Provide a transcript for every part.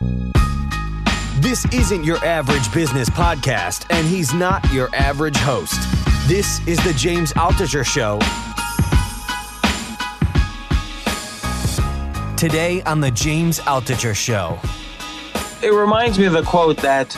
This isn't your average business podcast, and he's not your average host. This is the James Altucher Show. Today on the James Altucher Show. It reminds me of the quote that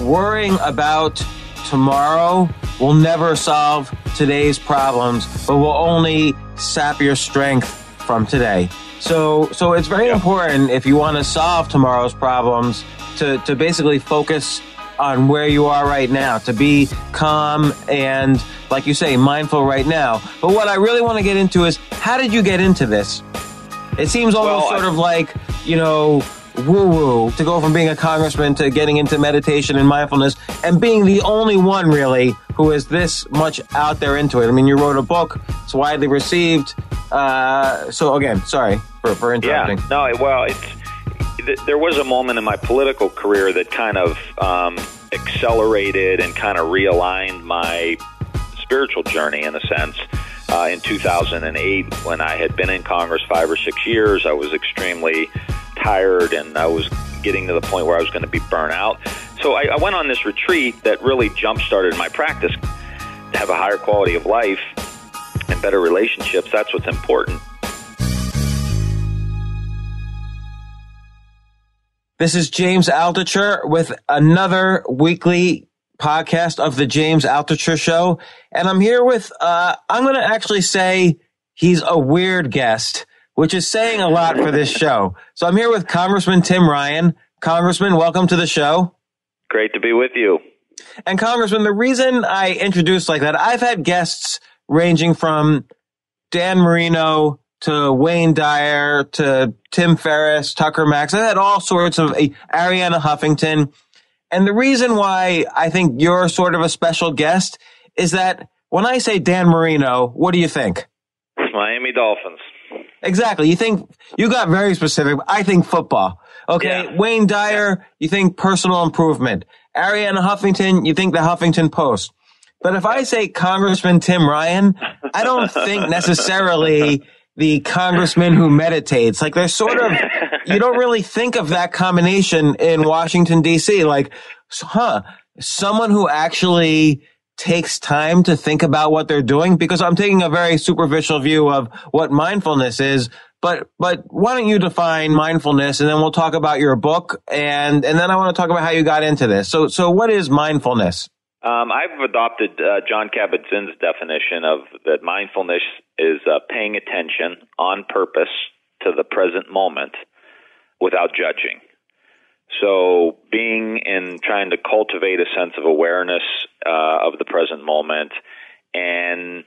worrying about tomorrow will never solve today's problems, but will only sap your strength from today. So, so it's very important if you want to solve tomorrow's problems to, to basically focus on where you are right now, to be calm and, like you say, mindful right now. But what I really want to get into is how did you get into this? It seems almost Well, I- sort of like, you know, woo woo to go from being a congressman to getting into meditation and mindfulness and being the only one really who is this much out there into it. I mean, you wrote a book, it's widely received. Uh, so, again, sorry for, for interrupting. Yeah, no, well, it's, th- there was a moment in my political career that kind of um, accelerated and kind of realigned my spiritual journey in a sense. Uh, in 2008, when I had been in Congress five or six years, I was extremely tired and I was getting to the point where I was going to be burnt out. So I, I went on this retreat that really jump started my practice to have a higher quality of life and better relationships. That's what's important. This is James Altucher with another weekly podcast of the James Altucher Show. And I'm here with, uh, I'm going to actually say he's a weird guest, which is saying a lot for this show. So I'm here with Congressman Tim Ryan. Congressman, welcome to the show. Great to be with you. And Congressman, the reason I introduced like that, I've had guests ranging from Dan Marino to Wayne Dyer to Tim Ferriss, Tucker Max. I've had all sorts of uh, Arianna Huffington. And the reason why I think you're sort of a special guest is that when I say Dan Marino, what do you think? Miami Dolphins. Exactly. You think you got very specific. I think football. Okay. Yeah. Wayne Dyer, you think personal improvement. Arianna Huffington, you think the Huffington Post. But if I say Congressman Tim Ryan, I don't think necessarily the congressman who meditates. Like there's sort of, you don't really think of that combination in Washington DC. Like, huh, someone who actually takes time to think about what they're doing because I'm taking a very superficial view of what mindfulness is. But, but why don't you define mindfulness and then we'll talk about your book and, and then I want to talk about how you got into this. So, so what is mindfulness? Um, I've adopted uh, Jon Kabat-Zinn's definition of that mindfulness is uh, paying attention on purpose to the present moment without judging. So, being in trying to cultivate a sense of awareness uh, of the present moment and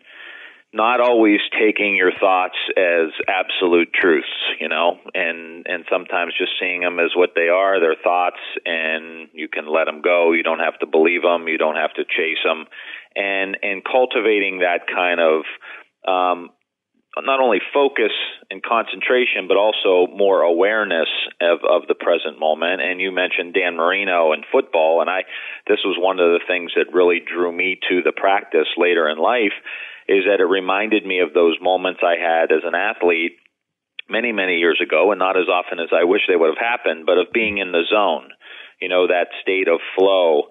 not always taking your thoughts as absolute truths, you know, and and sometimes just seeing them as what they are, their thoughts, and you can let them go. You don't have to believe them. You don't have to chase them, and and cultivating that kind of um, not only focus and concentration, but also more awareness of, of the present moment. And you mentioned Dan Marino and football, and I this was one of the things that really drew me to the practice later in life, is that it reminded me of those moments I had as an athlete many many years ago, and not as often as I wish they would have happened, but of being in the zone, you know, that state of flow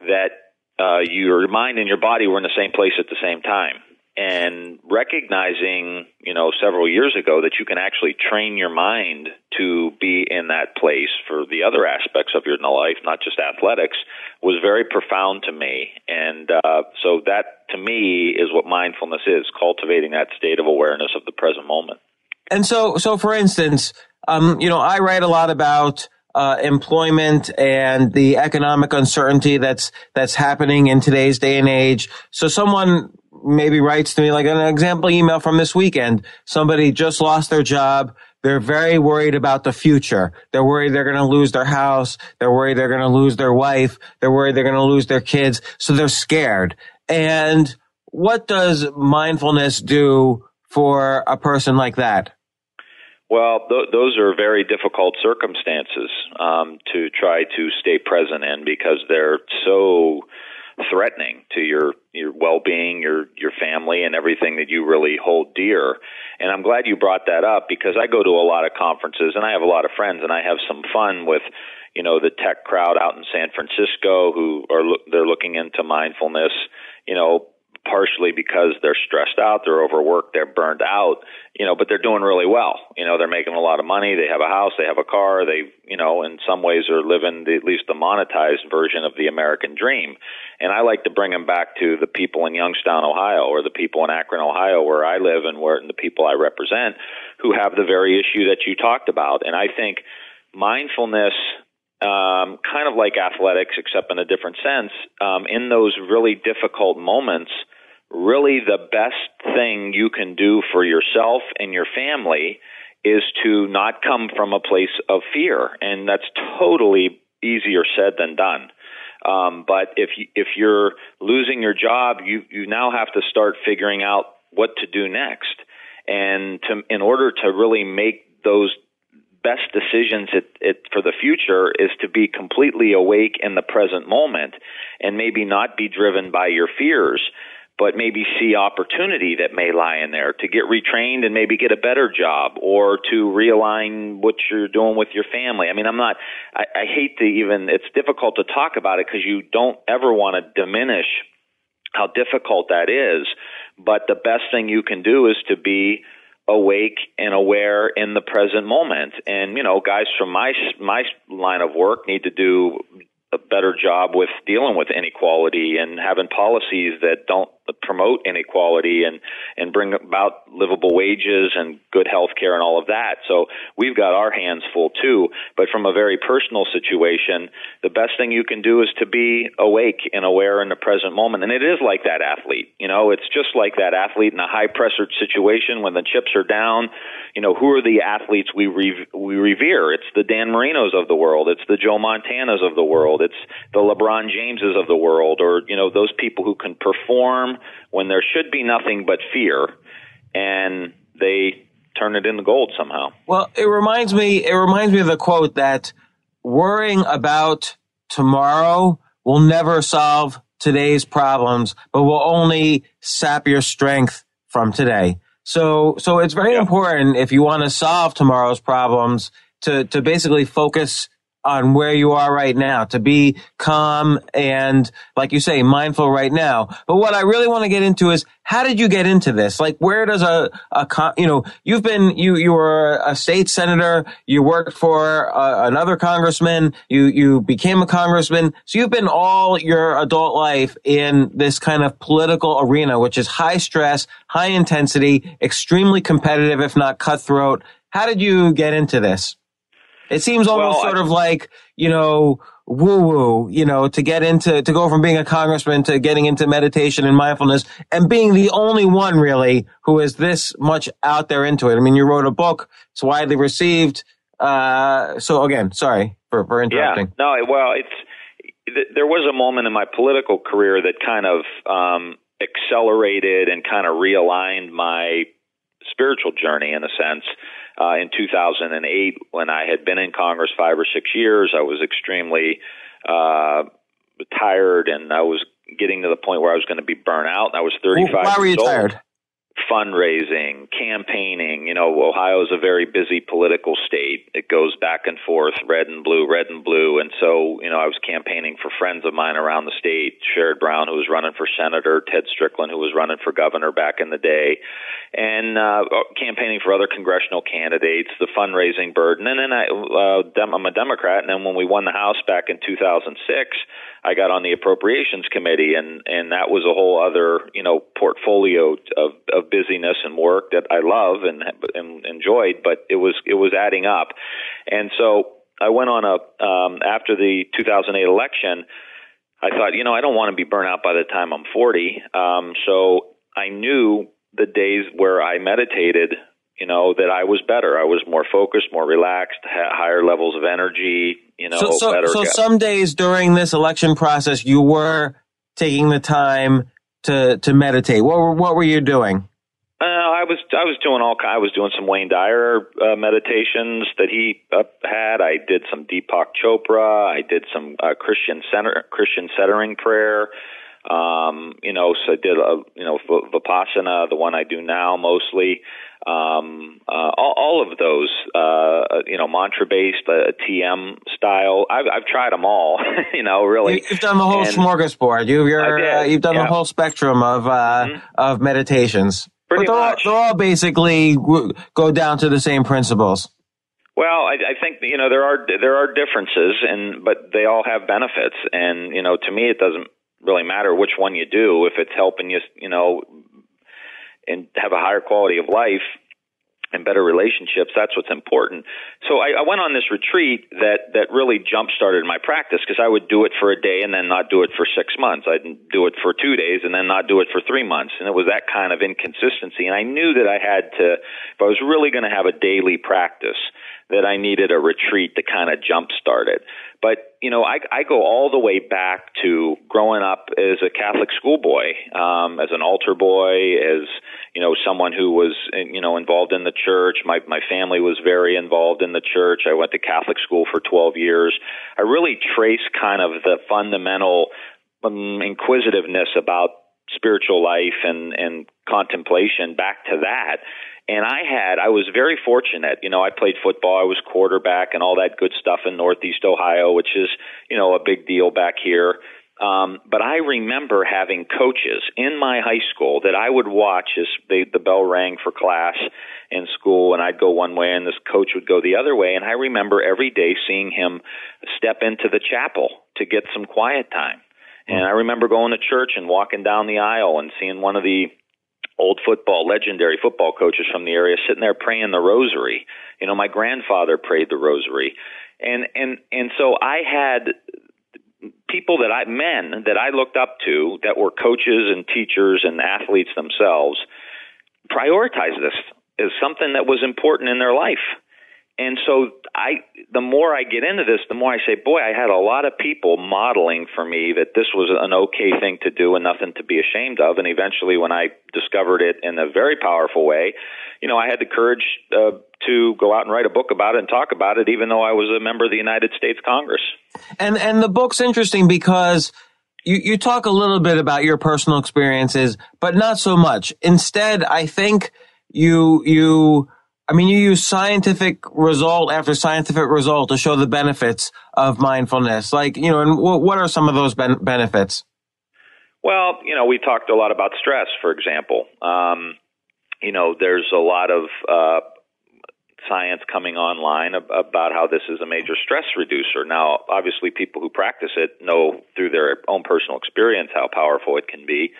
that uh, your mind and your body were in the same place at the same time and recognizing, you know, several years ago that you can actually train your mind to be in that place for the other aspects of your life, not just athletics, was very profound to me. And uh, so that, to me, is what mindfulness is: cultivating that state of awareness of the present moment. And so, so for instance, um, you know, I write a lot about uh, employment and the economic uncertainty that's that's happening in today's day and age. So someone maybe writes to me like an example email from this weekend. Somebody just lost their job. They're very worried about the future. They're worried they're going to lose their house. They're worried they're going to lose their wife. They're worried they're going to lose their kids. So they're scared. And what does mindfulness do for a person like that? Well, th- those are very difficult circumstances um, to try to stay present in because they're so threatening to your your well-being, your your family, and everything that you really hold dear. And I'm glad you brought that up because I go to a lot of conferences and I have a lot of friends and I have some fun with you know the tech crowd out in San Francisco who are they're looking into mindfulness. You know, partially because they're stressed out, they're overworked, they're burned out, you know, but they're doing really well. You know, they're making a lot of money, they have a house, they have a car, they, you know, in some ways are living the, at least the monetized version of the American dream. And I like to bring them back to the people in Youngstown, Ohio, or the people in Akron, Ohio, where I live and where and the people I represent who have the very issue that you talked about. And I think mindfulness um, kind of like athletics, except in a different sense, um, in those really difficult moments, really the best thing you can do for yourself and your family is to not come from a place of fear, and that's totally easier said than done. Um, but if you, if you're losing your job, you you now have to start figuring out what to do next, and to in order to really make those best decisions it, it, for the future is to be completely awake in the present moment and maybe not be driven by your fears but maybe see opportunity that may lie in there to get retrained and maybe get a better job or to realign what you're doing with your family. I mean, I'm not, I, I hate to even, it's difficult to talk about it because you don't ever want to diminish how difficult that is. But the best thing you can do is to be awake and aware in the present moment. And you know, guys from my my line of work need to do a better job with dealing with inequality and having policies that don't promote inequality and and bring about livable wages and good health care and all of that. So we've got our hands full too. But from a very personal situation, the best thing you can do is to be awake and aware in the present moment. And it is like that athlete. You know, it's just like that athlete in a high pressure situation when the chips are down. You know, who are the athletes we re- we revere? It's the Dan Marinos of the world. It's the Joe Montanas of the world. It's the LeBron Jameses of the world, or you know, those people who can perform when there should be nothing but fear, and they turn it into gold somehow. Well, it reminds me. It reminds me of the quote that worrying about tomorrow will never solve today's problems, but will only sap your strength from today. So, so it's very yeah. important if you want to solve tomorrow's problems to, to basically focus on where you are right now, to be calm and, like you say, mindful right now. But what I really want to get into is how did you get into this? Like, where does a, a you know, you've been, you, you were a state senator, you worked for another congressman, you, you became a congressman. So you've been all your adult life in this kind of political arena, which is high stress, high intensity, extremely competitive, if not cutthroat. How did you get into this? It seems almost well, sort I, of like, you know, woo woo, you know, to get into, to go from being a congressman to getting into meditation and mindfulness and being the only one really who is this much out there into it. I mean, you wrote a book, it's widely received. Uh, so again, sorry for, for interrupting. Yeah, no, well, it's, there was a moment in my political career that kind of, um, accelerated and kind of realigned my spiritual journey in a sense. Uh, in 2008, when I had been in Congress five or six years, I was extremely uh, tired, and I was getting to the point where I was going to be burnt out. I was 35. Why were you tired? Fundraising, campaigning. You know, Ohio is a very busy political state. It goes back and forth, red and blue, red and blue. And so, you know, I was campaigning for friends of mine around the state, Sherrod Brown, who was running for senator, Ted Strickland, who was running for governor back in the day, and uh, campaigning for other congressional candidates, the fundraising burden. And then I, uh, I'm a Democrat. And then when we won the House back in 2006, I got on the appropriations committee, and and that was a whole other you know portfolio of of busyness and work that I love and, and enjoyed, but it was it was adding up, and so I went on a um, after the 2008 election. I thought, you know, I don't want to be burnt out by the time I'm 40. Um, so I knew the days where I meditated you know that I was better. I was more focused, more relaxed, had higher levels of energy. You know, so so, better. so some days during this election process, you were taking the time to to meditate. What were what were you doing? Uh, I was I was doing all I was doing some Wayne Dyer uh, meditations that he uh, had. I did some Deepak Chopra. I did some uh, Christian center Christian centering prayer. Um, you know, so I did a you know vipassana, the one I do now mostly um, uh, all, all of those, uh, you know, mantra based, uh, TM style. I've, I've tried them all, you know, really. You've done the whole and smorgasbord. You've, uh, you've done yeah. the whole spectrum of, uh, mm-hmm. of meditations. Pretty but they're. All, they're all basically go down to the same principles. Well, I, I think you know there are there are differences, and but they all have benefits, and you know to me it doesn't really matter which one you do if it's helping you you know and have a higher quality of life and better relationships. That's what's important. So I, I went on this retreat that that really jump started my practice because I would do it for a day and then not do it for six months. I'd do it for two days and then not do it for three months, and it was that kind of inconsistency. And I knew that I had to, if I was really going to have a daily practice, that I needed a retreat to kind of jump start it. But you know, I, I go all the way back to growing up as a Catholic schoolboy, um, as an altar boy, as you know, someone who was you know involved in the church. My my family was very involved in the church. I went to Catholic school for 12 years. I really trace kind of the fundamental um, inquisitiveness about spiritual life and and contemplation back to that and I had, I was very fortunate. You know, I played football. I was quarterback and all that good stuff in Northeast Ohio, which is, you know, a big deal back here. Um, but I remember having coaches in my high school that I would watch as they, the bell rang for class in school, and I'd go one way, and this coach would go the other way. And I remember every day seeing him step into the chapel to get some quiet time. And I remember going to church and walking down the aisle and seeing one of the old football, legendary football coaches from the area sitting there praying the rosary. You know, my grandfather prayed the rosary. And and and so I had people that I men that I looked up to that were coaches and teachers and athletes themselves prioritize this as something that was important in their life. And so I the more I get into this, the more I say, boy, I had a lot of people modeling for me that this was an okay thing to do and nothing to be ashamed of. And eventually, when I discovered it in a very powerful way, you know, I had the courage uh, to go out and write a book about it and talk about it, even though I was a member of the United States Congress. And and the book's interesting because you, you talk a little bit about your personal experiences, but not so much. Instead, I think you you I mean, you use scientific result after scientific result to show the benefits of mindfulness. Like, you know, and what are some of those ben- benefits? Well, you know, we talked a lot about stress, for example. Um, you know, there's a lot of uh, science coming online about how this is a major stress reducer. Now, obviously, people who practice it know through their own personal experience how powerful it can be.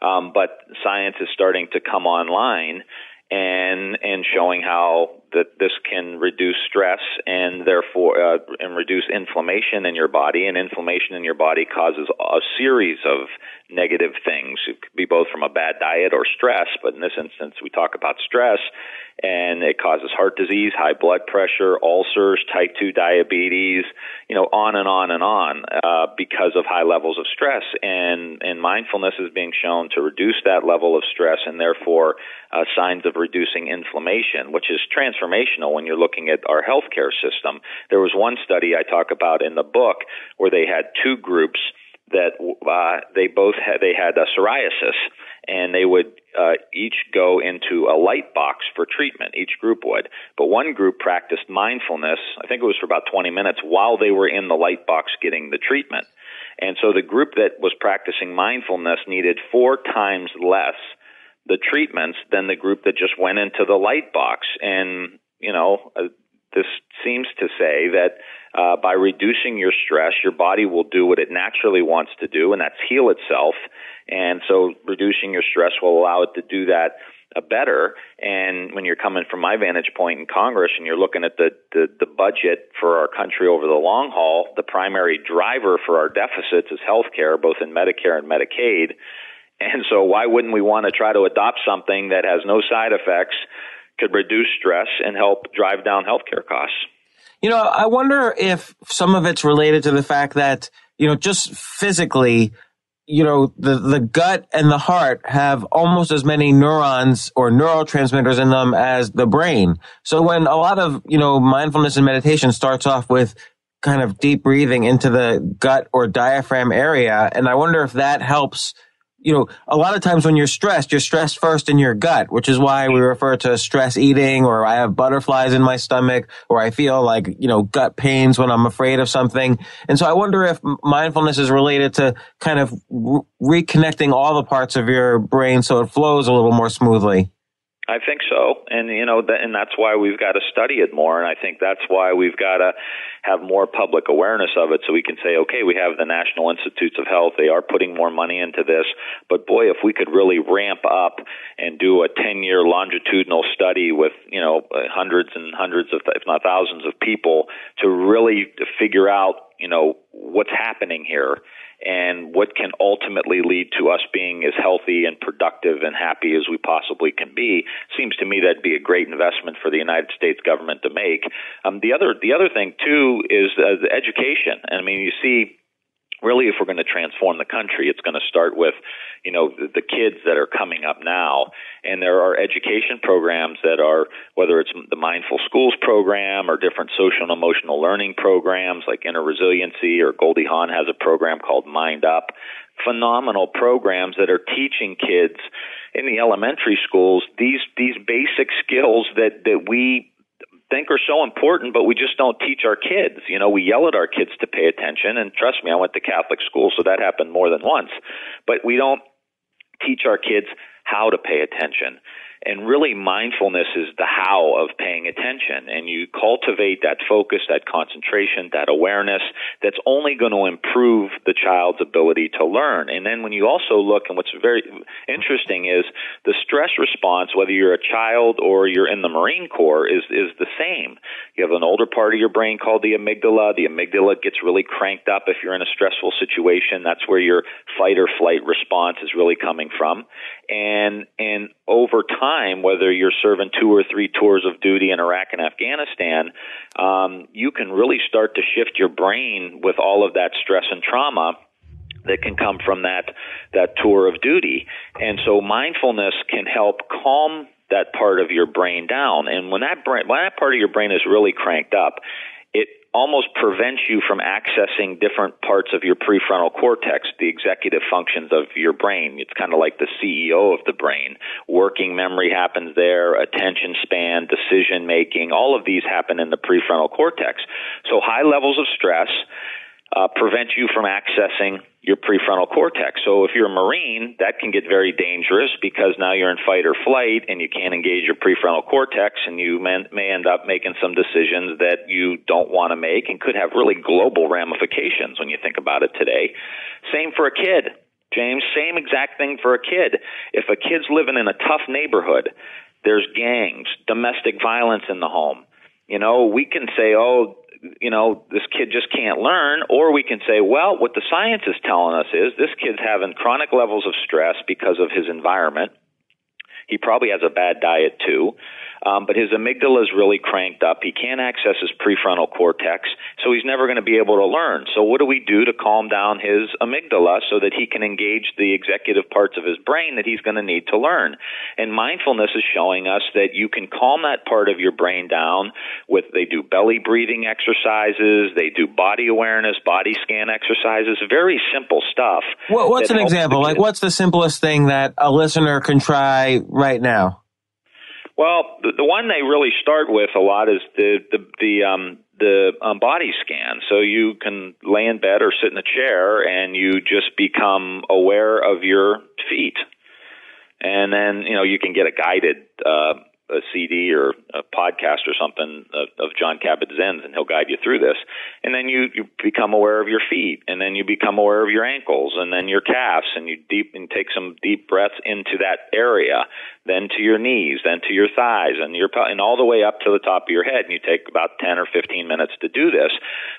Um, but science is starting to come online and and showing how that this can reduce stress and therefore uh, and reduce inflammation in your body. And inflammation in your body causes a series of negative things. It could be both from a bad diet or stress, but in this instance, we talk about stress, and it causes heart disease, high blood pressure, ulcers, type 2 diabetes, you know, on and on and on uh, because of high levels of stress. And, and mindfulness is being shown to reduce that level of stress and therefore uh, signs of reducing inflammation, which is transformational when you're looking at our healthcare system. There was one study I talk about in the book where they had two groups that uh, they both had they had a psoriasis and they would uh, each go into a light box for treatment each group would but one group practiced mindfulness i think it was for about 20 minutes while they were in the light box getting the treatment and so the group that was practicing mindfulness needed four times less the treatments than the group that just went into the light box and you know uh, this seems to say that uh, by reducing your stress, your body will do what it naturally wants to do, and that's heal itself. And so, reducing your stress will allow it to do that uh, better. And when you're coming from my vantage point in Congress and you're looking at the, the, the budget for our country over the long haul, the primary driver for our deficits is health care, both in Medicare and Medicaid. And so, why wouldn't we want to try to adopt something that has no side effects, could reduce stress, and help drive down healthcare costs? You know, I wonder if some of it's related to the fact that, you know, just physically, you know, the, the gut and the heart have almost as many neurons or neurotransmitters in them as the brain. So when a lot of, you know, mindfulness and meditation starts off with kind of deep breathing into the gut or diaphragm area, and I wonder if that helps you know, a lot of times when you're stressed, you're stressed first in your gut, which is why we refer to stress eating or I have butterflies in my stomach or I feel like, you know, gut pains when I'm afraid of something. And so I wonder if mindfulness is related to kind of re- reconnecting all the parts of your brain so it flows a little more smoothly. I think so, and you know, and that's why we've got to study it more, and I think that's why we've got to have more public awareness of it, so we can say, okay, we have the National Institutes of Health; they are putting more money into this, but boy, if we could really ramp up and do a ten-year longitudinal study with you know hundreds and hundreds of, if not thousands, of people to really figure out you know what's happening here and what can ultimately lead to us being as healthy and productive and happy as we possibly can be seems to me that'd be a great investment for the United States government to make. Um, the other the other thing too is uh, the education. I mean, you see really if we're going to transform the country it's going to start with you know the, the kids that are coming up now. And there are education programs that are whether it's the mindful schools program or different social and emotional learning programs like inner resiliency or goldie hawn has a program called mind up. Phenomenal programs that are teaching kids in the elementary schools these these basic skills that that we think are so important, but we just don't teach our kids. You know, we yell at our kids to pay attention, and trust me, I went to Catholic school, so that happened more than once. But we don't teach our kids how to pay attention. And really, mindfulness is the how of paying attention. And you cultivate that focus, that concentration, that awareness that's only going to improve the child's ability to learn. And then when you also look, and what's very interesting is the stress response, whether you're a child or you're in the Marine Corps, is, is the same. You have an older part of your brain called the amygdala. The amygdala gets really cranked up if you're in a stressful situation. That's where your fight or flight response is really coming from. And, and over time, whether you're serving two or three tours of duty in Iraq and Afghanistan, um, you can really start to shift your brain with all of that stress and trauma that can come from that that tour of duty. And so mindfulness can help calm that part of your brain down. And when that brain, when that part of your brain is really cranked up, almost prevents you from accessing different parts of your prefrontal cortex, the executive functions of your brain. It's kind of like the CEO of the brain. Working memory happens there, attention span, decision making, all of these happen in the prefrontal cortex. So high levels of stress uh, prevent you from accessing your prefrontal cortex. So if you're a Marine, that can get very dangerous because now you're in fight or flight and you can't engage your prefrontal cortex and you may end up making some decisions that you don't want to make and could have really global ramifications when you think about it today. Same for a kid. James, same exact thing for a kid. If a kid's living in a tough neighborhood, there's gangs, domestic violence in the home. You know, we can say, oh, you know, this kid just can't learn, or we can say, well, what the science is telling us is this kid's having chronic levels of stress because of his environment. He probably has a bad diet too um, but his amygdala is really cranked up. He can't access his prefrontal cortex, so he's never going to be able to learn. So, what do we do to calm down his amygdala so that he can engage the executive parts of his brain that he's going to need to learn? And mindfulness is showing us that you can calm that part of your brain down with they do belly breathing exercises, they do body awareness, body scan exercises, very simple stuff. what's an example? Like, what's the simplest thing that a listener can try right now? Well, the, the one they really start with a lot is the the the um, the um, body scan. So you can lay in bed or sit in a chair, and you just become aware of your feet. And then you know you can get a guided uh, a CD or a podcast or something of, of Jon Kabat-Zinn's, and he'll guide you through this. And then you, you become aware of your feet, and then you become aware of your ankles, and then your calves, and you deep and take some deep breaths into that area, then to your knees, then to your thighs, and your and all the way up to the top of your head. And you take about ten or fifteen minutes to do this,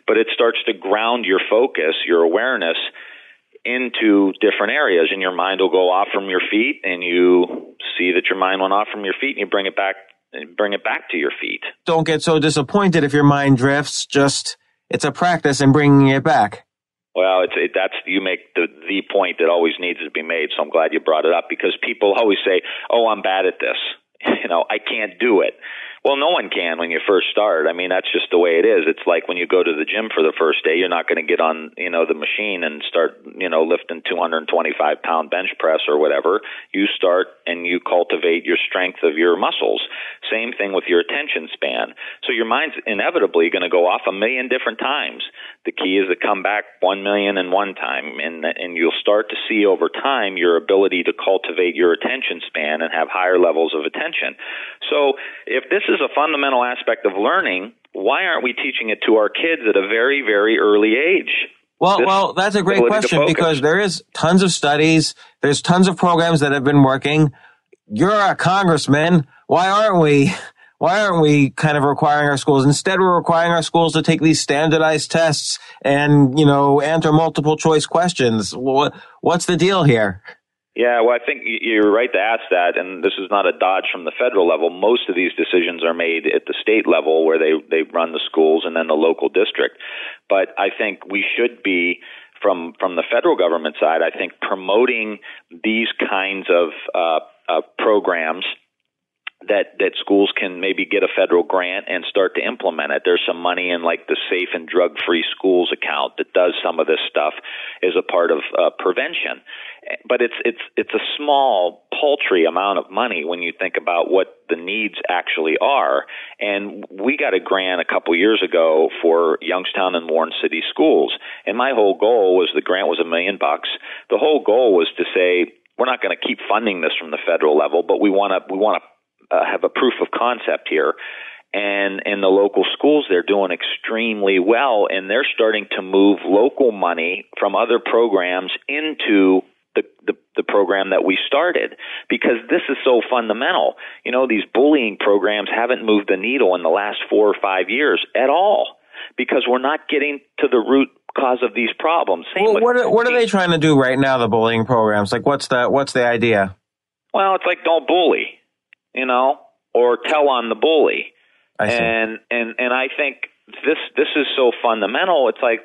but it starts to ground your focus, your awareness into different areas and your mind will go off from your feet and you see that your mind went off from your feet and you bring it back bring it back to your feet. Don't get so disappointed if your mind drifts. Just it's a practice in bringing it back. Well, it's it, that's you make the the point that always needs to be made. So I'm glad you brought it up because people always say, "Oh, I'm bad at this." You know, I can't do it. Well, no one can when you first start. I mean, that's just the way it is. It's like when you go to the gym for the first day, you're not going to get on, you know, the machine and start, you know, lifting 225 pound bench press or whatever. You start and you cultivate your strength of your muscles. Same thing with your attention span. So your mind's inevitably going to go off a million different times. The key is to come back one million and one time, and and you'll start to see over time your ability to cultivate your attention span and have higher levels of attention. So if this is a fundamental aspect of learning, why aren't we teaching it to our kids at a very very early age? Well, this well, that's a great question because there is tons of studies, there's tons of programs that have been working. You're a congressman. Why aren't we why aren't we kind of requiring our schools? Instead, we're requiring our schools to take these standardized tests and, you know, answer multiple choice questions. What's the deal here? Yeah, well, I think you're right to ask that, and this is not a dodge from the federal level. Most of these decisions are made at the state level, where they they run the schools, and then the local district. But I think we should be from from the federal government side. I think promoting these kinds of uh, uh, programs that that schools can maybe get a federal grant and start to implement it. There's some money in like the Safe and Drug Free Schools account that does some of this stuff as a part of uh, prevention. But it's it's it's a small, paltry amount of money when you think about what the needs actually are. And we got a grant a couple years ago for Youngstown and Warren City schools, and my whole goal was the grant was a million bucks. The whole goal was to say we're not going to keep funding this from the federal level, but we want to we want to uh, have a proof of concept here and in the local schools they're doing extremely well and they're starting to move local money from other programs into the, the, the program that we started because this is so fundamental. You know, these bullying programs haven't moved the needle in the last four or five years at all because we're not getting to the root cause of these problems. Same well, what are, what are they trying to do right now? The bullying programs, like what's the what's the idea? Well, it's like don't bully you know, or tell on the bully. And and and I think this this is so fundamental. It's like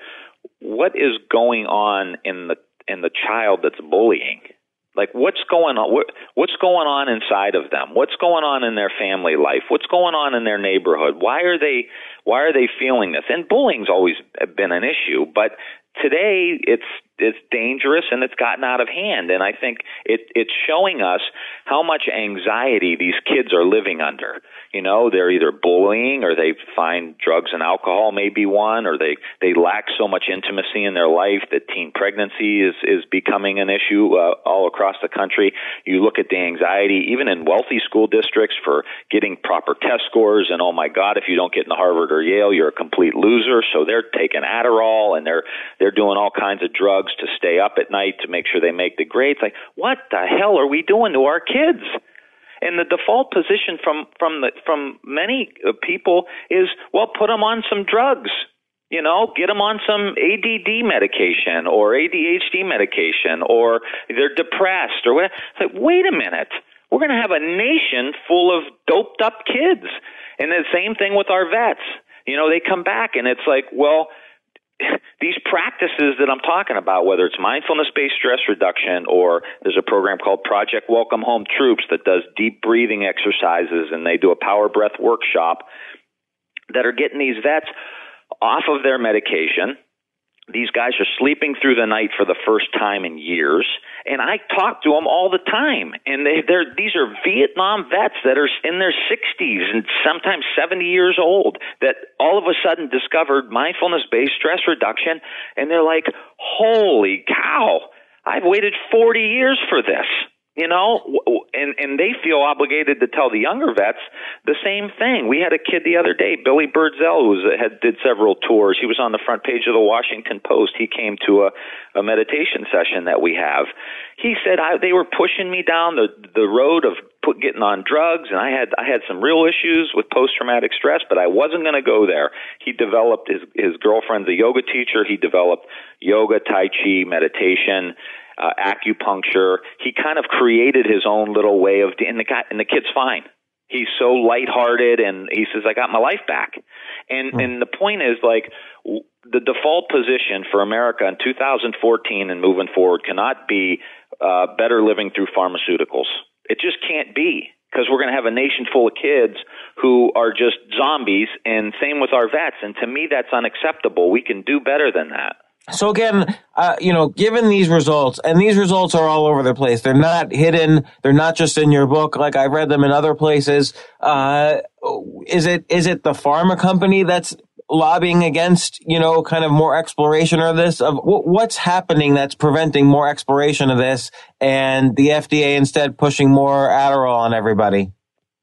what is going on in the in the child that's bullying? Like what's going on what, what's going on inside of them? What's going on in their family life? What's going on in their neighborhood? Why are they why are they feeling this? And bullying's always been an issue, but today it's it's dangerous and it's gotten out of hand. And i think it it's showing us how much anxiety these kids are living under. You know they're either bullying or they find drugs and alcohol may be one or they they lack so much intimacy in their life that teen pregnancy is is becoming an issue uh, all across the country. You look at the anxiety even in wealthy school districts for getting proper test scores and oh my god if you don't get into harvard or yale you're a complete loser. So they're taking adderall and they're they're doing all kinds of drugs to stay up at night to make sure they make the grades. Like, what the hell are we doing to our kids? And the default position from from the from many uh, people is, well, put them on some drugs. You know, get them on some ADD medication or ADHD medication, or they're depressed or what. It's like, wait a minute, we're going to have a nation full of doped up kids. And the same thing with our vets. You know, they come back and it's like, well, these practices that I'm talking about, whether it's mindfulness based stress reduction or there's a program called Project Welcome Home Troops that does deep breathing exercises and they do a power breath workshop that are getting these vets off of their medication. These guys are sleeping through the night for the first time in years, and I talk to them all the time. And they, they're these are Vietnam vets that are in their 60s and sometimes 70 years old that all of a sudden discovered mindfulness-based stress reduction, and they're like, "Holy cow! I've waited 40 years for this." You know and and they feel obligated to tell the younger vets the same thing. We had a kid the other day billy birdzell who uh, had did several tours. He was on the front page of the washington post. He came to a a meditation session that we have. He said I, they were pushing me down the the road of put, getting on drugs and i had i had some real issues with post traumatic stress but i wasn't going to go there. He developed his his girlfriend's a yoga teacher. He developed yoga tai chi meditation uh, acupuncture. He kind of created his own little way of, and the guy, and the kid's fine. He's so lighthearted, and he says, "I got my life back." And mm. and the point is, like, the default position for America in 2014 and moving forward cannot be uh, better living through pharmaceuticals. It just can't be because we're going to have a nation full of kids who are just zombies, and same with our vets. And to me, that's unacceptable. We can do better than that. So again, uh, you know, given these results, and these results are all over the place. They're not hidden. They're not just in your book. Like I've read them in other places. Uh, is it is it the pharma company that's lobbying against you know kind of more exploration of this? Of what's happening that's preventing more exploration of this, and the FDA instead pushing more Adderall on everybody?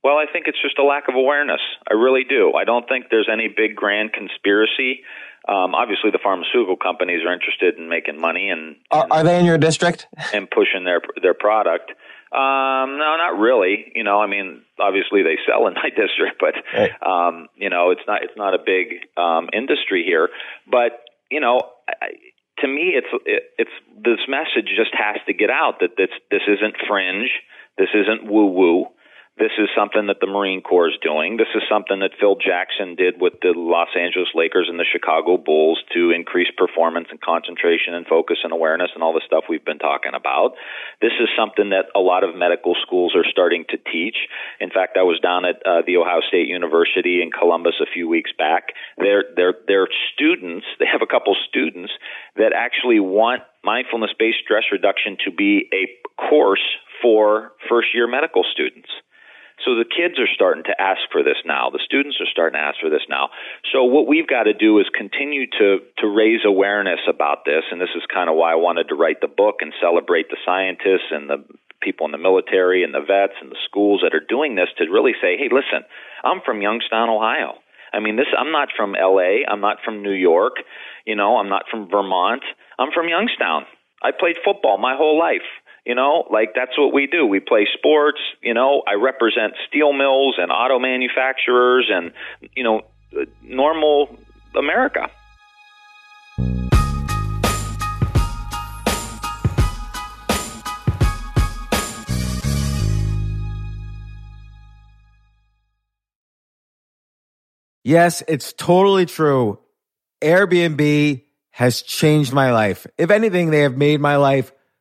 Well, I think it's just a lack of awareness. I really do. I don't think there's any big grand conspiracy. Um, obviously, the pharmaceutical companies are interested in making money, and, are, and are they in your district and pushing their their product? Um, no, not really. You know, I mean, obviously they sell in my district, but right. um, you know, it's not it's not a big um, industry here. But you know, I, to me, it's it, it's this message just has to get out that this this isn't fringe, this isn't woo woo. This is something that the Marine Corps is doing. This is something that Phil Jackson did with the Los Angeles Lakers and the Chicago Bulls to increase performance and concentration and focus and awareness and all the stuff we've been talking about. This is something that a lot of medical schools are starting to teach. In fact, I was down at uh, the Ohio State University in Columbus a few weeks back. Their their their students, they have a couple students that actually want mindfulness-based stress reduction to be a course for first-year medical students. So the kids are starting to ask for this now. The students are starting to ask for this now. So what we've got to do is continue to to raise awareness about this, and this is kind of why I wanted to write the book and celebrate the scientists and the people in the military and the vets and the schools that are doing this to really say, "Hey, listen, I'm from Youngstown, Ohio. I mean, this I'm not from LA, I'm not from New York, you know, I'm not from Vermont. I'm from Youngstown. I played football my whole life. You know, like that's what we do. We play sports. You know, I represent steel mills and auto manufacturers and, you know, normal America. Yes, it's totally true. Airbnb has changed my life. If anything, they have made my life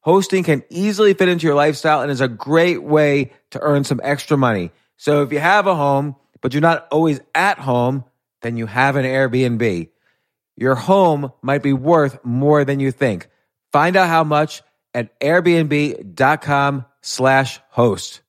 Hosting can easily fit into your lifestyle and is a great way to earn some extra money. So if you have a home, but you're not always at home, then you have an Airbnb. Your home might be worth more than you think. Find out how much at airbnb.com slash host.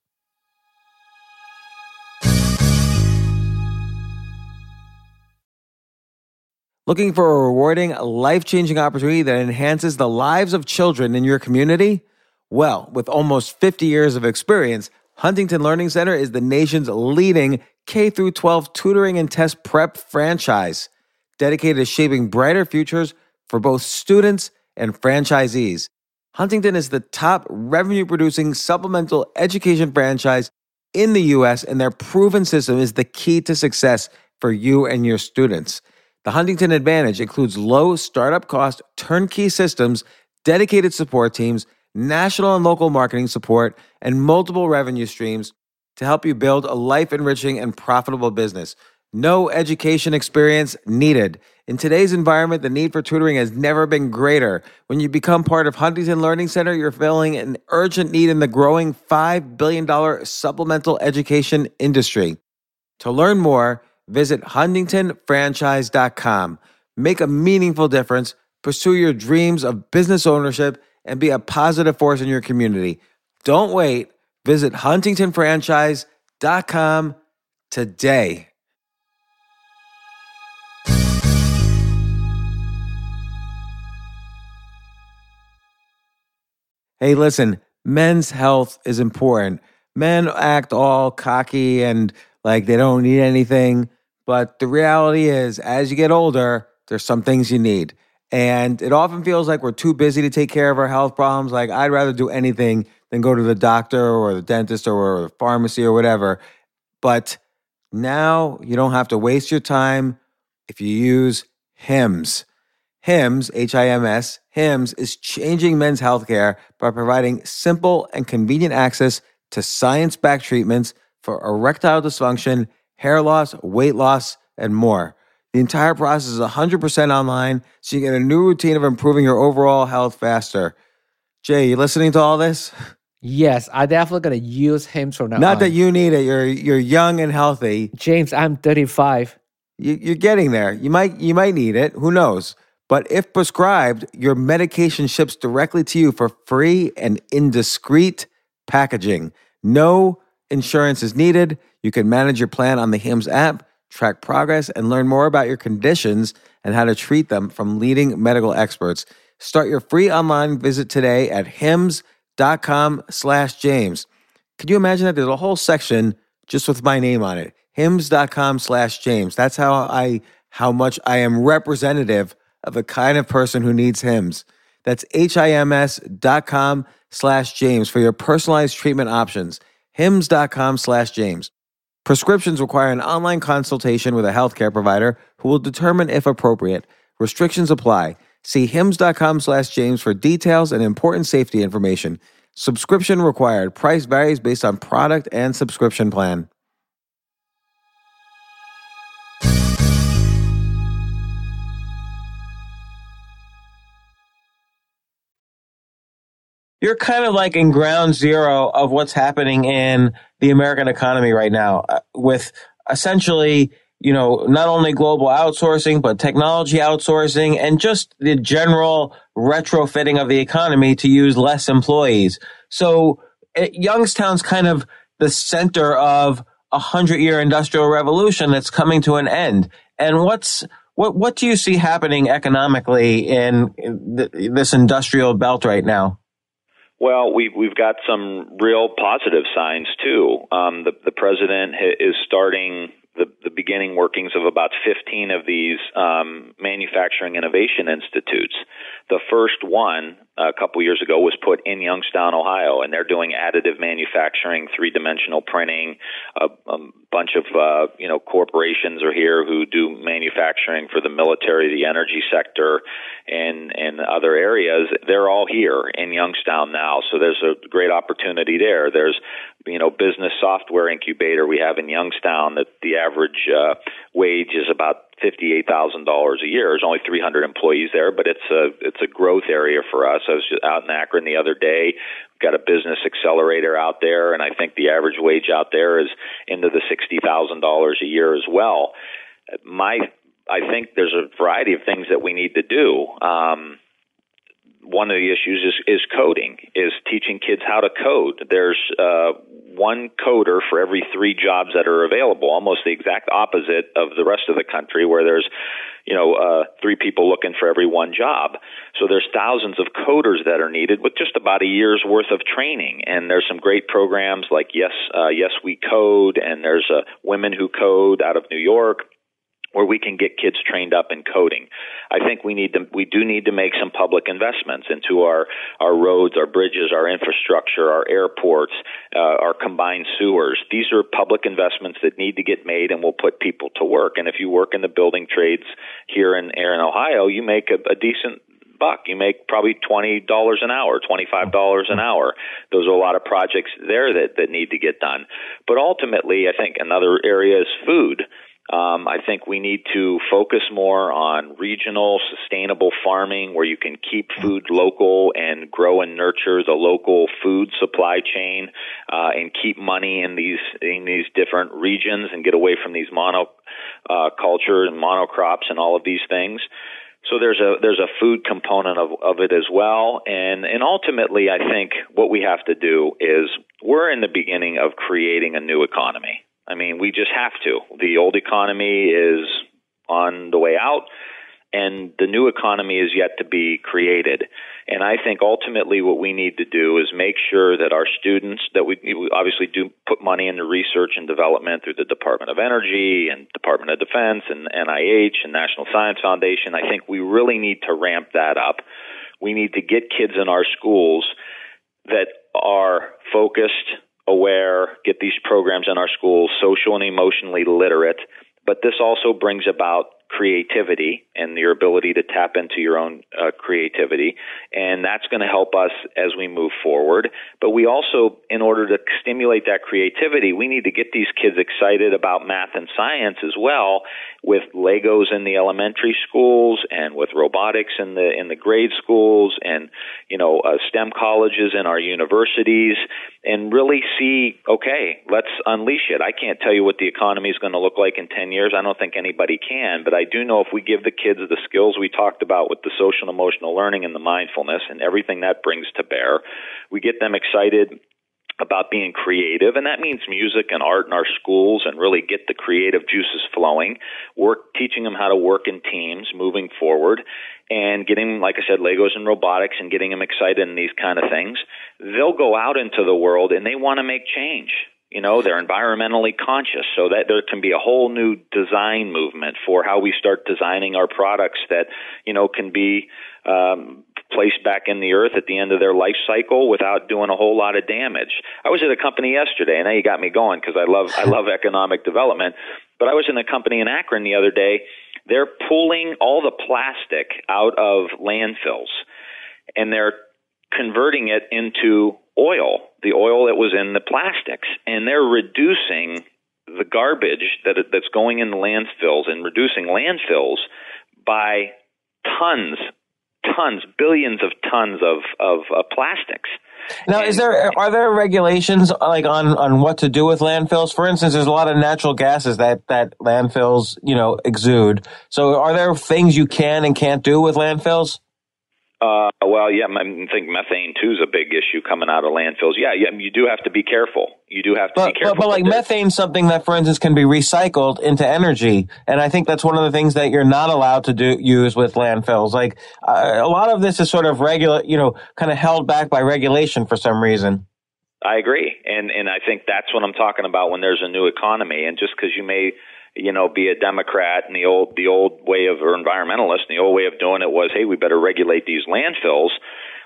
Looking for a rewarding, life changing opportunity that enhances the lives of children in your community? Well, with almost 50 years of experience, Huntington Learning Center is the nation's leading K 12 tutoring and test prep franchise, dedicated to shaping brighter futures for both students and franchisees. Huntington is the top revenue producing supplemental education franchise in the US, and their proven system is the key to success for you and your students. The Huntington Advantage includes low startup cost turnkey systems, dedicated support teams, national and local marketing support, and multiple revenue streams to help you build a life enriching and profitable business. No education experience needed. In today's environment, the need for tutoring has never been greater. When you become part of Huntington Learning Center, you're filling an urgent need in the growing $5 billion supplemental education industry. To learn more, Visit huntingtonfranchise.com. Make a meaningful difference, pursue your dreams of business ownership, and be a positive force in your community. Don't wait. Visit huntingtonfranchise.com today. Hey, listen, men's health is important. Men act all cocky and like they don't need anything. But the reality is, as you get older, there's some things you need. And it often feels like we're too busy to take care of our health problems. Like, I'd rather do anything than go to the doctor or the dentist or the pharmacy or whatever. But now you don't have to waste your time if you use HIMS. HIMS, H I M S, HIMS is changing men's healthcare by providing simple and convenient access to science backed treatments for erectile dysfunction hair loss, weight loss, and more. The entire process is 100% online, so you get a new routine of improving your overall health faster. Jay, you listening to all this? Yes, I definitely gonna use him from now. Not on. that you need it. You're you're young and healthy. James. I'm 35. You, you're getting there. You might you might need it. Who knows? But if prescribed, your medication ships directly to you for free and in discreet packaging. No insurance is needed. You can manage your plan on the HIMS app, track progress, and learn more about your conditions and how to treat them from leading medical experts. Start your free online visit today at hims.com slash James. Can you imagine that? There's a whole section just with my name on it. Hims.com slash James. That's how I how much I am representative of the kind of person who needs HIMS. That's H-I-M-S dot com slash James for your personalized treatment options. Hims.com slash James. Prescriptions require an online consultation with a healthcare provider who will determine if appropriate. Restrictions apply. See hims.com slash James for details and important safety information. Subscription required. Price varies based on product and subscription plan. You're kind of like in ground zero of what's happening in the American economy right now uh, with essentially, you know, not only global outsourcing, but technology outsourcing and just the general retrofitting of the economy to use less employees. So Youngstown's kind of the center of a hundred year industrial revolution that's coming to an end. And what's, what, what do you see happening economically in this industrial belt right now? Well, we've we've got some real positive signs too. Um, the the president is starting the, the beginning workings of about 15 of these um, manufacturing innovation institutes. The first one a couple years ago was put in Youngstown, Ohio, and they're doing additive manufacturing, three dimensional printing. A, a bunch of uh, you know corporations are here who do manufacturing for the military, the energy sector, and and other areas. They're all here in Youngstown now, so there's a great opportunity there. There's you know business software incubator we have in Youngstown that the average uh, wage is about fifty-eight thousand dollars a year. There's only 300 employees there, but it's a it's a growth area for us. I was out in Akron the other day. Got a business accelerator out there, and I think the average wage out there is into the sixty thousand dollars a year as well. My I think there's a variety of things that we need to do. Um, one of the issues is, is coding, is teaching kids how to code. There's uh, one coder for every three jobs that are available, almost the exact opposite of the rest of the country, where there's you know uh, three people looking for every one job. So there's thousands of coders that are needed with just about a year's worth of training. And there's some great programs like Yes uh, Yes We Code, and there's uh, Women Who Code out of New York where we can get kids trained up in coding. I think we need to we do need to make some public investments into our our roads, our bridges, our infrastructure, our airports, uh, our combined sewers. These are public investments that need to get made, and will put people to work. And if you work in the building trades here in here in Ohio, you make a, a decent buck. You make probably twenty dollars an hour, twenty five dollars an hour. Those are a lot of projects there that that need to get done. But ultimately, I think another area is food. Um, I think we need to focus more on regional, sustainable farming where you can keep food local and grow and nurture the local food supply chain uh, and keep money in these in these different regions and get away from these monoculture uh, and monocrops and all of these things. So there's a there's a food component of, of it as well, and and ultimately I think what we have to do is we're in the beginning of creating a new economy I mean, we just have to. The old economy is on the way out, and the new economy is yet to be created. And I think ultimately what we need to do is make sure that our students, that we, we obviously do put money into research and development through the Department of Energy and Department of Defense and NIH and National Science Foundation. I think we really need to ramp that up. We need to get kids in our schools that are focused aware, get these programs in our schools, social and emotionally literate. But this also brings about creativity and your ability to tap into your own uh, creativity. And that's going to help us as we move forward. But we also, in order to stimulate that creativity, we need to get these kids excited about math and science as well with Legos in the elementary schools and with robotics in the, in the grade schools and, you know, uh, STEM colleges in our universities and really see, okay, let's unleash it. I can't tell you what the economy is going to look like in 10 years. I don't think anybody can, but I do know if we give the kids the skills we talked about with the social and emotional learning and the mindfulness and everything that brings to bear, we get them excited about being creative, and that means music and art in our schools, and really get the creative juices flowing. Work teaching them how to work in teams, moving forward, and getting, like I said, Legos and robotics, and getting them excited in these kind of things. They'll go out into the world and they want to make change. You know, they're environmentally conscious, so that there can be a whole new design movement for how we start designing our products that, you know, can be um, placed back in the earth at the end of their life cycle without doing a whole lot of damage. I was at a company yesterday, and now you got me going because I love I love economic development. But I was in a company in Akron the other day. They're pulling all the plastic out of landfills, and they're converting it into oil, the oil that was in the plastics, and they're reducing the garbage that that's going in the landfills and reducing landfills by tons, tons, billions of tons of of plastics. Now, is there are there regulations like on on what to do with landfills? For instance, there's a lot of natural gases that that landfills you know exude. So, are there things you can and can't do with landfills? Uh, well, yeah, I think methane too is a big issue coming out of landfills. Yeah, yeah, you do have to be careful. You do have to but, be careful. But, but like methane, something that, for instance, can be recycled into energy, and I think that's one of the things that you're not allowed to do use with landfills. Like uh, a lot of this is sort of regular, you know, kind of held back by regulation for some reason. I agree, and and I think that's what I'm talking about when there's a new economy, and just because you may you know, be a Democrat and the old the old way of or environmentalist, and the old way of doing it was, hey, we better regulate these landfills.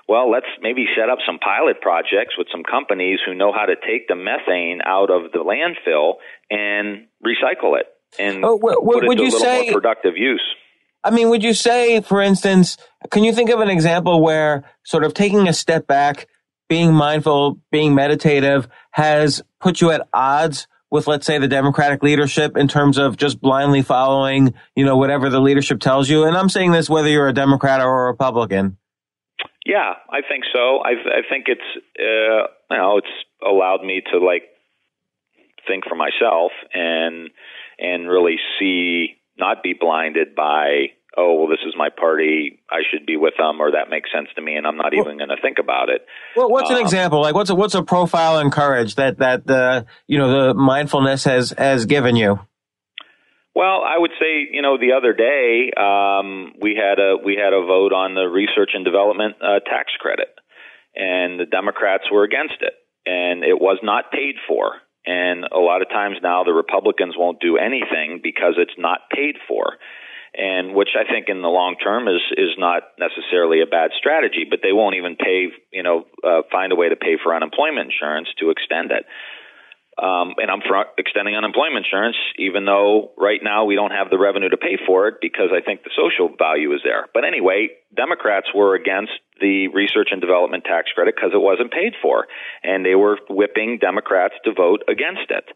Well, let's maybe set up some pilot projects with some companies who know how to take the methane out of the landfill and recycle it and Oh, w- w- put it would to you a little say- more productive use. I mean, would you say, for instance, can you think of an example where sort of taking a step back, being mindful, being meditative has put you at odds with, let's say, the Democratic leadership in terms of just blindly following, you know, whatever the leadership tells you? And I'm saying this whether you're a Democrat or a Republican. Yeah, I think so. I I think it's uh, you know it's allowed me to like think for myself and and really see not be blinded by oh well this is my party I should be with them or that makes sense to me and I'm not even going to think about it. Well, what's an Um, example? Like, what's a, what's a profile in courage that, that the, you know, the mindfulness has, has given you? Well, I would say you know the other day um, we had a we had a vote on the research and development uh, tax credit, and the Democrats were against it, and it was not paid for. And a lot of times now the Republicans won't do anything because it's not paid for, and which I think in the long term is is not necessarily a bad strategy. But they won't even pay you know uh, find a way to pay for unemployment insurance to extend it. Um, and I'm for extending unemployment insurance, even though right now we don't have the revenue to pay for it because I think the social value is there. But anyway, Democrats were against the research and development tax credit because it wasn't paid for, and they were whipping Democrats to vote against it.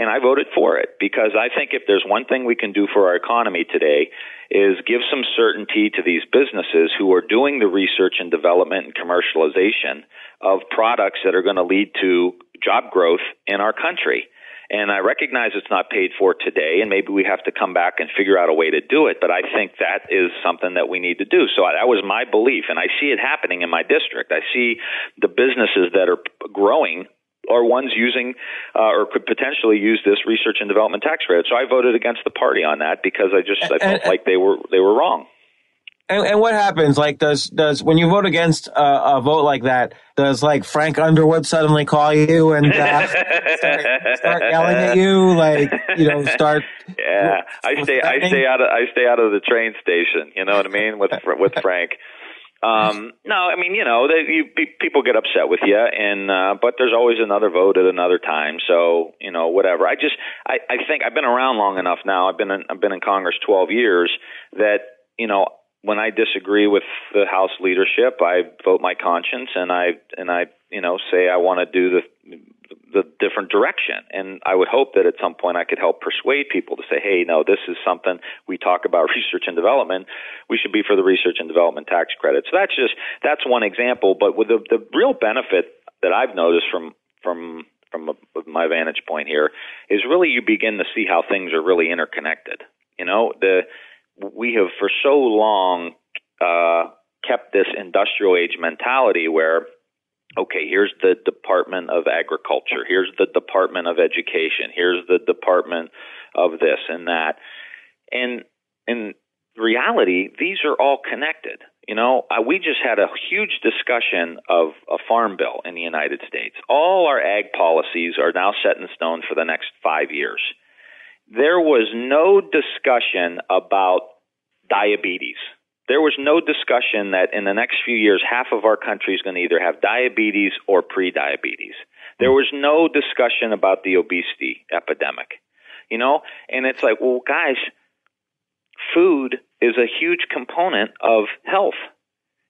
And I voted for it because I think if there's one thing we can do for our economy today is give some certainty to these businesses who are doing the research and development and commercialization of products that are going to lead to job growth in our country. And I recognize it's not paid for today, and maybe we have to come back and figure out a way to do it. But I think that is something that we need to do. So that was my belief, and I see it happening in my district. I see the businesses that are growing are ones using uh, or could potentially use this research and development tax credit. So I voted against the party on that because I just I felt like they were they were wrong. And, and what happens? Like, does does when you vote against a, a vote like that, does like Frank Underwood suddenly call you and uh, start, start yelling at you? Like, you know, start. Yeah, I stay I stay out of I stay out of the train station. You know what I mean with with Frank. Um, no, I mean you know they, you, people get upset with you, and uh, but there's always another vote at another time. So you know whatever. I just I, I think I've been around long enough now. I've been in, I've been in Congress 12 years that you know when I disagree with the House leadership, I vote my conscience, and I and I you know say I want to do the the different direction. And I would hope that at some point I could help persuade people to say, hey, no, this is something we talk about research and development. We should be for the research and development tax credit. So that's just that's one example. But with the the real benefit that I've noticed from from from a, my vantage point here is really you begin to see how things are really interconnected. You know, the we have for so long uh, kept this industrial age mentality where okay, here's the Department of Agriculture, here's the Department of Education, here's the Department of this and that. And in reality, these are all connected. You know, we just had a huge discussion of a farm bill in the United States. All our ag policies are now set in stone for the next five years. There was no discussion about diabetes there was no discussion that in the next few years, half of our country is going to either have diabetes or pre-diabetes. There was no discussion about the obesity epidemic, you know. And it's like, well, guys, food is a huge component of health.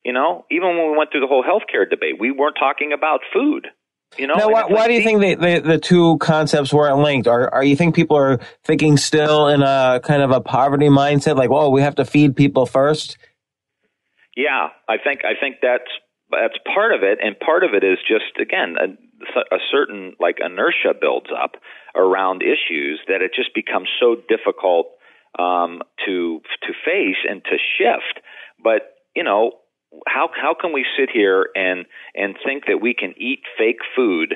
You know, even when we went through the whole healthcare debate, we weren't talking about food. You know, Now, why, it's why do you think the, the, the two concepts weren't linked? Are, are you think people are thinking still in a kind of a poverty mindset, like, well, we have to feed people first? Yeah, I think I think that's that's part of it, and part of it is just again a, a certain like inertia builds up around issues that it just becomes so difficult um, to to face and to shift. But you know, how how can we sit here and and think that we can eat fake food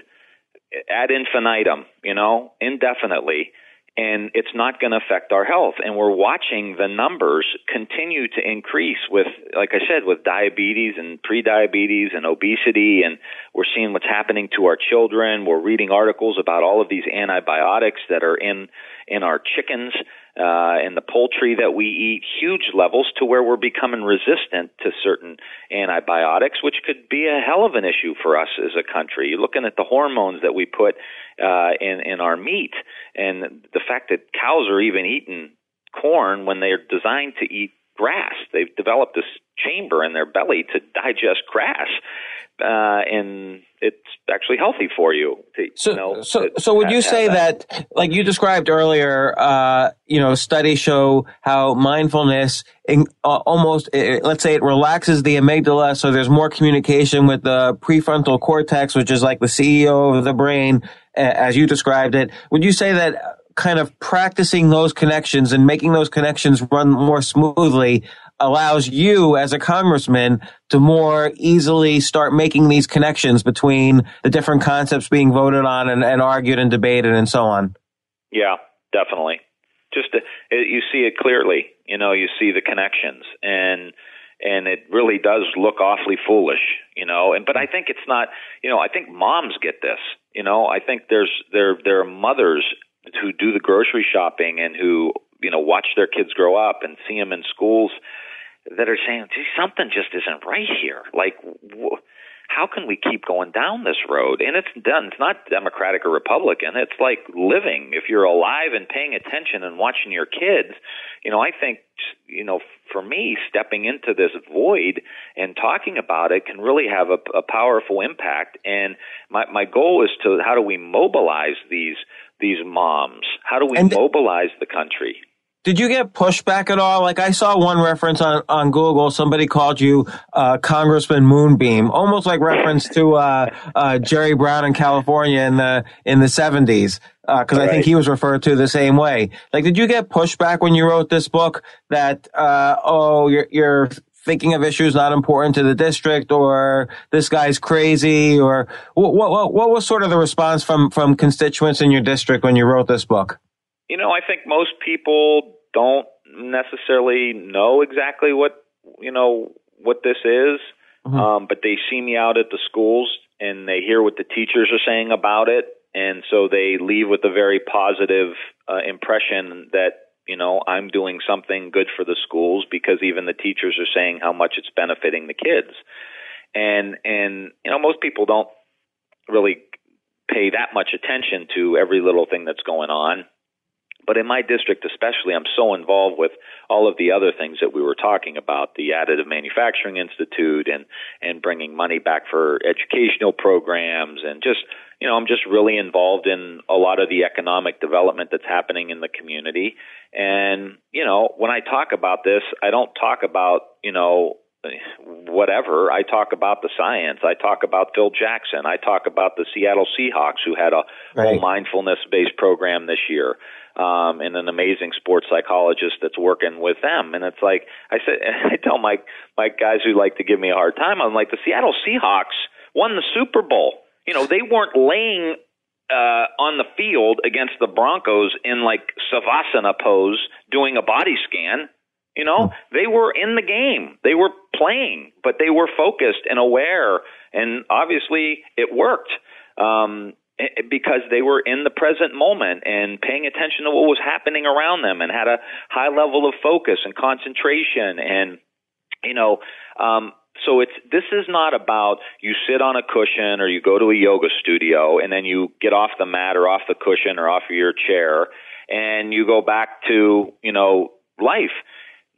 ad infinitum, you know, indefinitely? and it's not going to affect our health. And we're watching the numbers continue to increase with, like I said, with diabetes and prediabetes and obesity. And we're seeing what's happening to our children. We're reading articles about all of these antibiotics that are in, in our chickens uh, and the poultry that we eat, huge levels to where we're becoming resistant to certain antibiotics, which could be a hell of an issue for us as a country. You're looking at the hormones that we put uh, in in our meat, and the fact that cows are even eating corn when they're designed to eat grass. They've developed this chamber in their belly to digest grass, uh, and it's actually healthy for you. To, so, you know, so, to, so would you say that. that, like you described earlier, uh, you know, studies show how mindfulness in, uh, almost, it, let's say, it relaxes the amygdala, so there's more communication with the prefrontal cortex, which is like the CEO of the brain, as you described it. Would you say that? kind of practicing those connections and making those connections run more smoothly allows you as a congressman to more easily start making these connections between the different concepts being voted on and, and argued and debated and so on. Yeah, definitely. Just uh, to, you see it clearly. You know, you see the connections and and it really does look awfully foolish, you know. And but I think it's not, you know, I think moms get this. You know, I think there's there there are mothers who do the grocery shopping and who you know watch their kids grow up and see them in schools that are saying, "Gee, something just isn't right here." Like, wh- how can we keep going down this road? And it's done. It's not Democratic or Republican. It's like living. If you're alive and paying attention and watching your kids, you know, I think, you know, for me, stepping into this void and talking about it can really have a, a powerful impact. And my my goal is to how do we mobilize these these moms? How do we and mobilize the country? Did you get pushback at all? Like I saw one reference on, on Google. Somebody called you uh, Congressman Moonbeam, almost like reference to uh, uh, Jerry Brown in California in the in the seventies. Because uh, I right. think he was referred to the same way. Like, did you get pushback when you wrote this book that uh, oh you're, you're thinking of issues not important to the district, or this guy's crazy, or what what what was sort of the response from from constituents in your district when you wrote this book? You know, I think most people don't necessarily know exactly what you know what this is, mm-hmm. um, but they see me out at the schools and they hear what the teachers are saying about it, and so they leave with a very positive uh, impression that you know I'm doing something good for the schools because even the teachers are saying how much it's benefiting the kids, and and you know most people don't really pay that much attention to every little thing that's going on but in my district, especially, I'm so involved with all of the other things that we were talking about, the Additive Manufacturing Institute and, and bringing money back for educational programs and just, you know, I'm just really involved in a lot of the economic development that's happening in the community. And, you know, when I talk about this, I don't talk about, you know, whatever. I talk about the science. I talk about Phil Jackson. I talk about the Seattle Seahawks who had a right. whole mindfulness based program this year um, and an amazing sports psychologist that's working with them. And it's like I said, I tell my my guys who like to give me a hard time, I'm like the Seattle Seahawks won the Super Bowl. You know, they weren't laying uh, on the field against the Broncos in like savasana pose doing a body scan. You know, they were in the game. They were playing, but they were focused and aware, and obviously it worked. Um, Eh, eh, because they were in the present moment and paying attention to what was happening around them and had a high level of focus and concentration and you know um so it's this is not about you sit on a cushion or you go to a yoga studio and then you get off the mat or off the cushion or off of your chair and you go back to you know life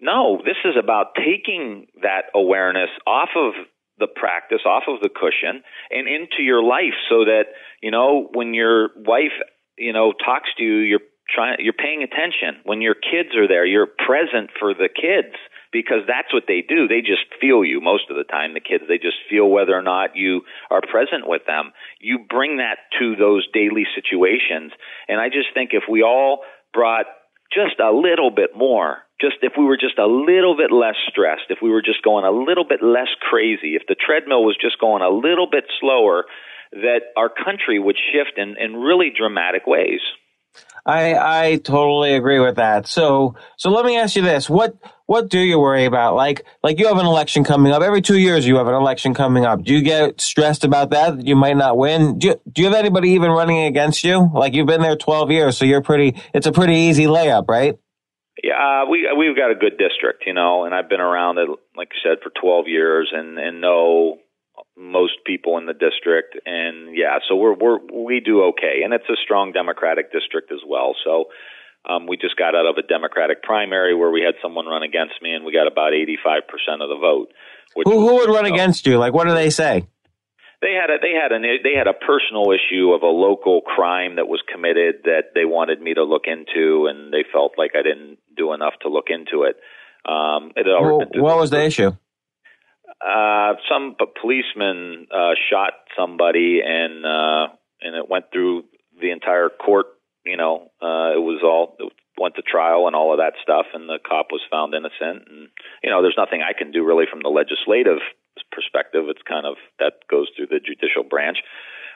no this is about taking that awareness off of the practice off of the cushion and into your life so that you know when your wife you know talks to you you're trying you're paying attention. When your kids are there you're present for the kids because that's what they do. They just feel you most of the time the kids. They just feel whether or not you are present with them. You bring that to those daily situations. And i just think if we all brought just a little bit more just if we were just a little bit less stressed, if we were just going a little bit less crazy, if the treadmill was just going a little bit slower, that our country would shift in, in really dramatic ways. I I totally agree with that. So so let me ask you this: what what do you worry about? Like like you have an election coming up every two years. You have an election coming up. Do you get stressed about that? You might not win. Do you, do you have anybody even running against you? Like you've been there twelve years, so you're pretty. It's a pretty easy layup, right? Yeah, we we've got a good district, you know, and I've been around it, like I said, for 12 years, and and know most people in the district, and yeah, so we're we're we do okay, and it's a strong Democratic district as well. So um, we just got out of a Democratic primary where we had someone run against me, and we got about 85 percent of the vote. Who who would run against you? Like, what do they say? They had a they had an they had a personal issue of a local crime that was committed that they wanted me to look into, and they felt like I didn't do enough to look into it. Um, it well, what was the issue? Uh, some policeman uh, shot somebody, and uh, and it went through the entire court. You know, uh, it was all it went to trial and all of that stuff, and the cop was found innocent. And you know, there's nothing I can do really from the legislative perspective. It's kind of that goes through the judicial branch,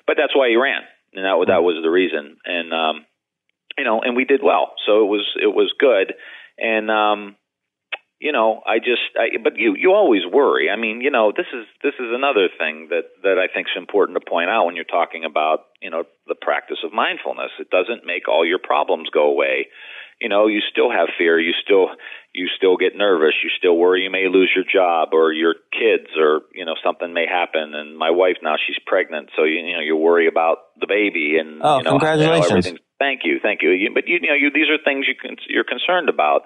but that's why he ran, and that that was the reason. And um, you know, and we did well, so it was it was good. And um, you know, I just, I, but you, you always worry. I mean, you know, this is this is another thing that that I think is important to point out when you're talking about, you know, the practice of mindfulness. It doesn't make all your problems go away. You know, you still have fear. You still you still get nervous. You still worry you may lose your job or your kids or you know something may happen. And my wife now she's pregnant, so you, you know you worry about the baby and oh, you know, congratulations. You know, Thank you, thank you. But you, you know, you, these are things you can, you're concerned about.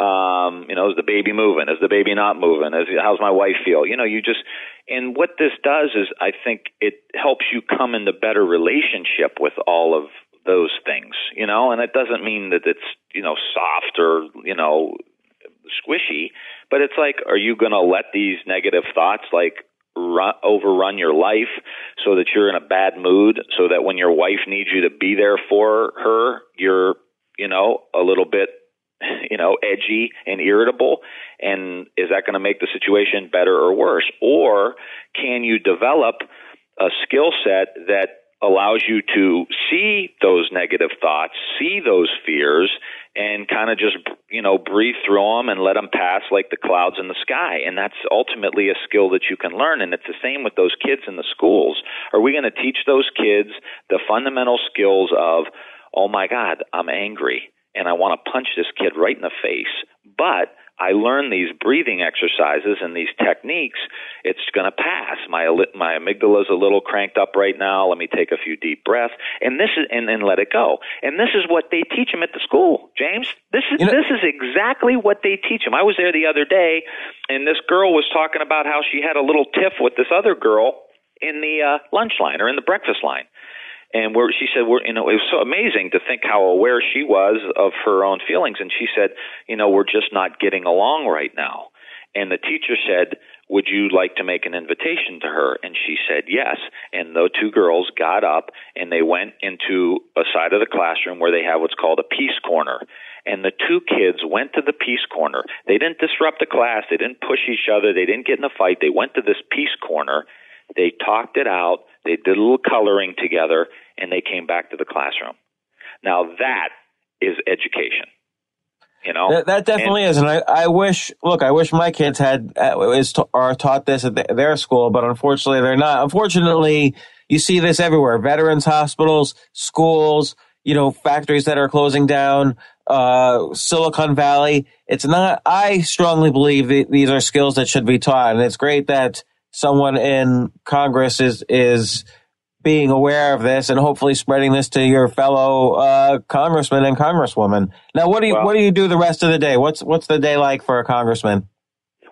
Um, you know, is the baby moving? Is the baby not moving? Is, how's my wife feel? You know, you just, and what this does is I think it helps you come into better relationship with all of those things, you know, and it doesn't mean that it's, you know, soft or, you know, squishy, but it's like, are you going to let these negative thoughts like run, overrun your life so that you're in a bad mood so that when your wife needs you to be there for her, you're, you know, a little bit you know, edgy and irritable? And is that going to make the situation better or worse? Or can you develop a skill set that allows you to see those negative thoughts, see those fears, and kind of just you know breathe through them and let them pass like the clouds in the sky. And that's ultimately a skill that you can learn. And it's the same with those kids in the schools. Are we going to teach those kids the fundamental skills of, oh my God, I'm angry and I want to punch this kid right in the face, but I learn these breathing exercises and these techniques, it's going to pass. My my amygdala is a little cranked up right now. Let me take a few deep breaths, and this is and then let it go. And this is what they teach them at the school, James. This is you know, this is exactly what they teach them. I was there the other day, and this girl was talking about how she had a little tiff with this other girl in the uh, lunch line or in the breakfast line and where she said, we're, you know, it was so amazing to think how aware she was of her own feelings. And she said, you know, we're just not getting along right now. And the teacher said, would you like to make an invitation to her? And she said yes. And the two girls got up and they went into a side of the classroom where they have what's called a peace corner. And the two kids went to the peace corner. They didn't disrupt the class. They didn't push each other. They didn't get in a fight. They went to this peace corner. They talked it out. They did a little coloring together and they came back to the classroom. Now that is education. You know that, that definitely and, is, and I, I wish. Look, I wish my kids had uh, is are taught this at the, their school, but unfortunately, they're not. Unfortunately, you see this everywhere: veterans hospitals, schools, you know, factories that are closing down, uh, Silicon Valley. It's not. I strongly believe these are skills that should be taught, and it's great that someone in Congress is is being aware of this and hopefully spreading this to your fellow uh, congressman and congresswoman. Now, what do you well, what do you do the rest of the day? What's what's the day like for a congressman?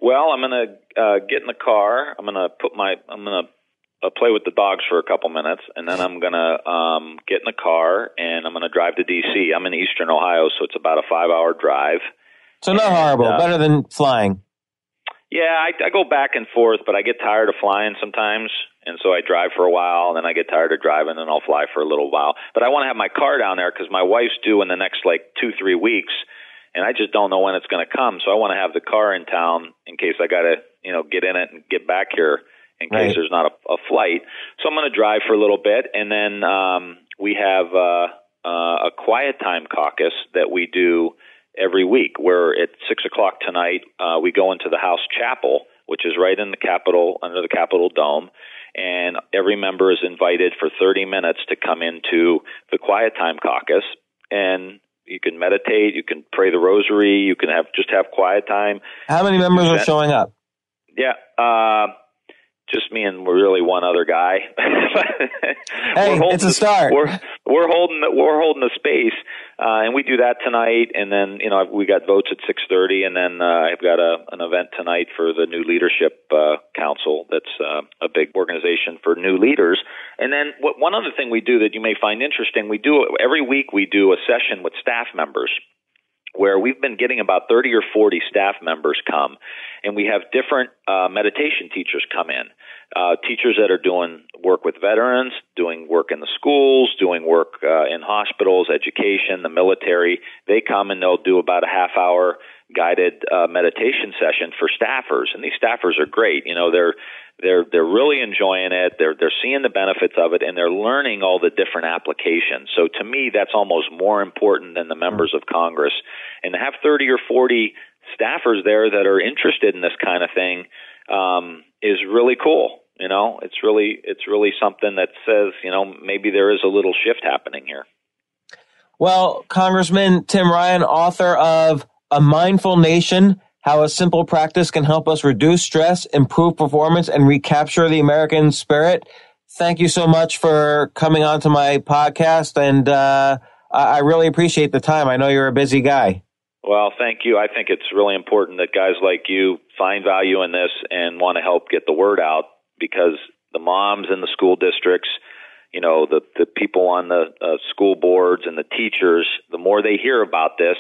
Well, I'm going to uh, get in the car. I'm going to put my I'm going to uh, play with the dogs for a couple minutes, and then I'm going to um, get in the car and I'm going to drive to D.C. I'm in Eastern Ohio, so it's about a five hour drive. So not and, horrible. Uh, Better than flying. Yeah, I, I go back and forth, but I get tired of flying sometimes and so I drive for a while, and then I get tired of driving, and I'll fly for a little while. But I want to have my car down there because my wife's due in the next like two three weeks, and I just don't know when it's going to come. So I want to have the car in town in case I got to you know get in it and get back here in case right. there's not a, a flight. So I'm going to drive for a little bit, and then um, we have uh, uh, a quiet time caucus that we do every week. Where at six o'clock tonight, uh, we go into the House Chapel, which is right in the Capitol under the Capitol Dome, and every member is invited for 30 minutes to come into the quiet time caucus and you can meditate, you can pray the rosary, you can have just have quiet time. How many members are showing up? Yeah, uh, just me and really one other guy. hey, it's a the, start. We're we're holding the, we're holding the space, uh, and we do that tonight. And then you know we got votes at six thirty, and then uh, I've got a an event tonight for the new leadership uh, council. That's uh, a big organization for new leaders. And then what, one other thing we do that you may find interesting, we do every week we do a session with staff members where we've been getting about 30 or 40 staff members come, and we have different uh, meditation teachers come in. Uh, teachers that are doing work with veterans, doing work in the schools, doing work uh, in hospitals, education, the military. They come and they'll do about a half hour guided uh, meditation session for staffers, and these staffers are great. You know, they're they're they're really enjoying it. They're they're seeing the benefits of it, and they're learning all the different applications. So to me, that's almost more important than the members of Congress. And to have thirty or forty staffers there that are interested in this kind of thing um, is really cool. You know, it's really it's really something that says you know maybe there is a little shift happening here. Well, Congressman Tim Ryan, author of A Mindful Nation how a simple practice can help us reduce stress, improve performance, and recapture the American spirit. Thank you so much for coming on to my podcast, and uh, I really appreciate the time. I know you're a busy guy. Well, thank you. I think it's really important that guys like you find value in this and want to help get the word out because the moms in the school districts, you know, the the people on the uh, school boards and the teachers, the more they hear about this,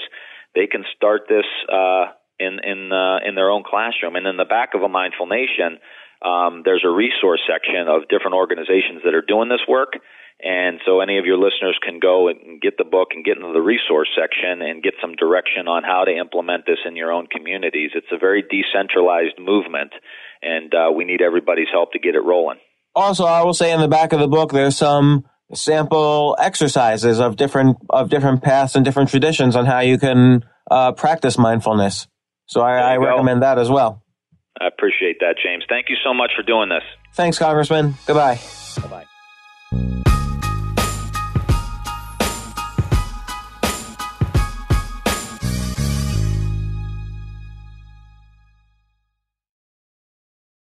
they can start this uh, in in uh, in their own classroom. And in the back of a Mindful Nation, um, there's a resource section of different organizations that are doing this work. And so any of your listeners can go and get the book and get into the resource section and get some direction on how to implement this in your own communities. It's a very decentralized movement, and uh, we need everybody's help to get it rolling. Also, I will say in the back of the book, there's some sample exercises of different of different paths and different traditions on how you can uh, practice mindfulness. So I, I recommend that as well. I appreciate that, James. Thank you so much for doing this. Thanks, Congressman. Goodbye. Bye bye.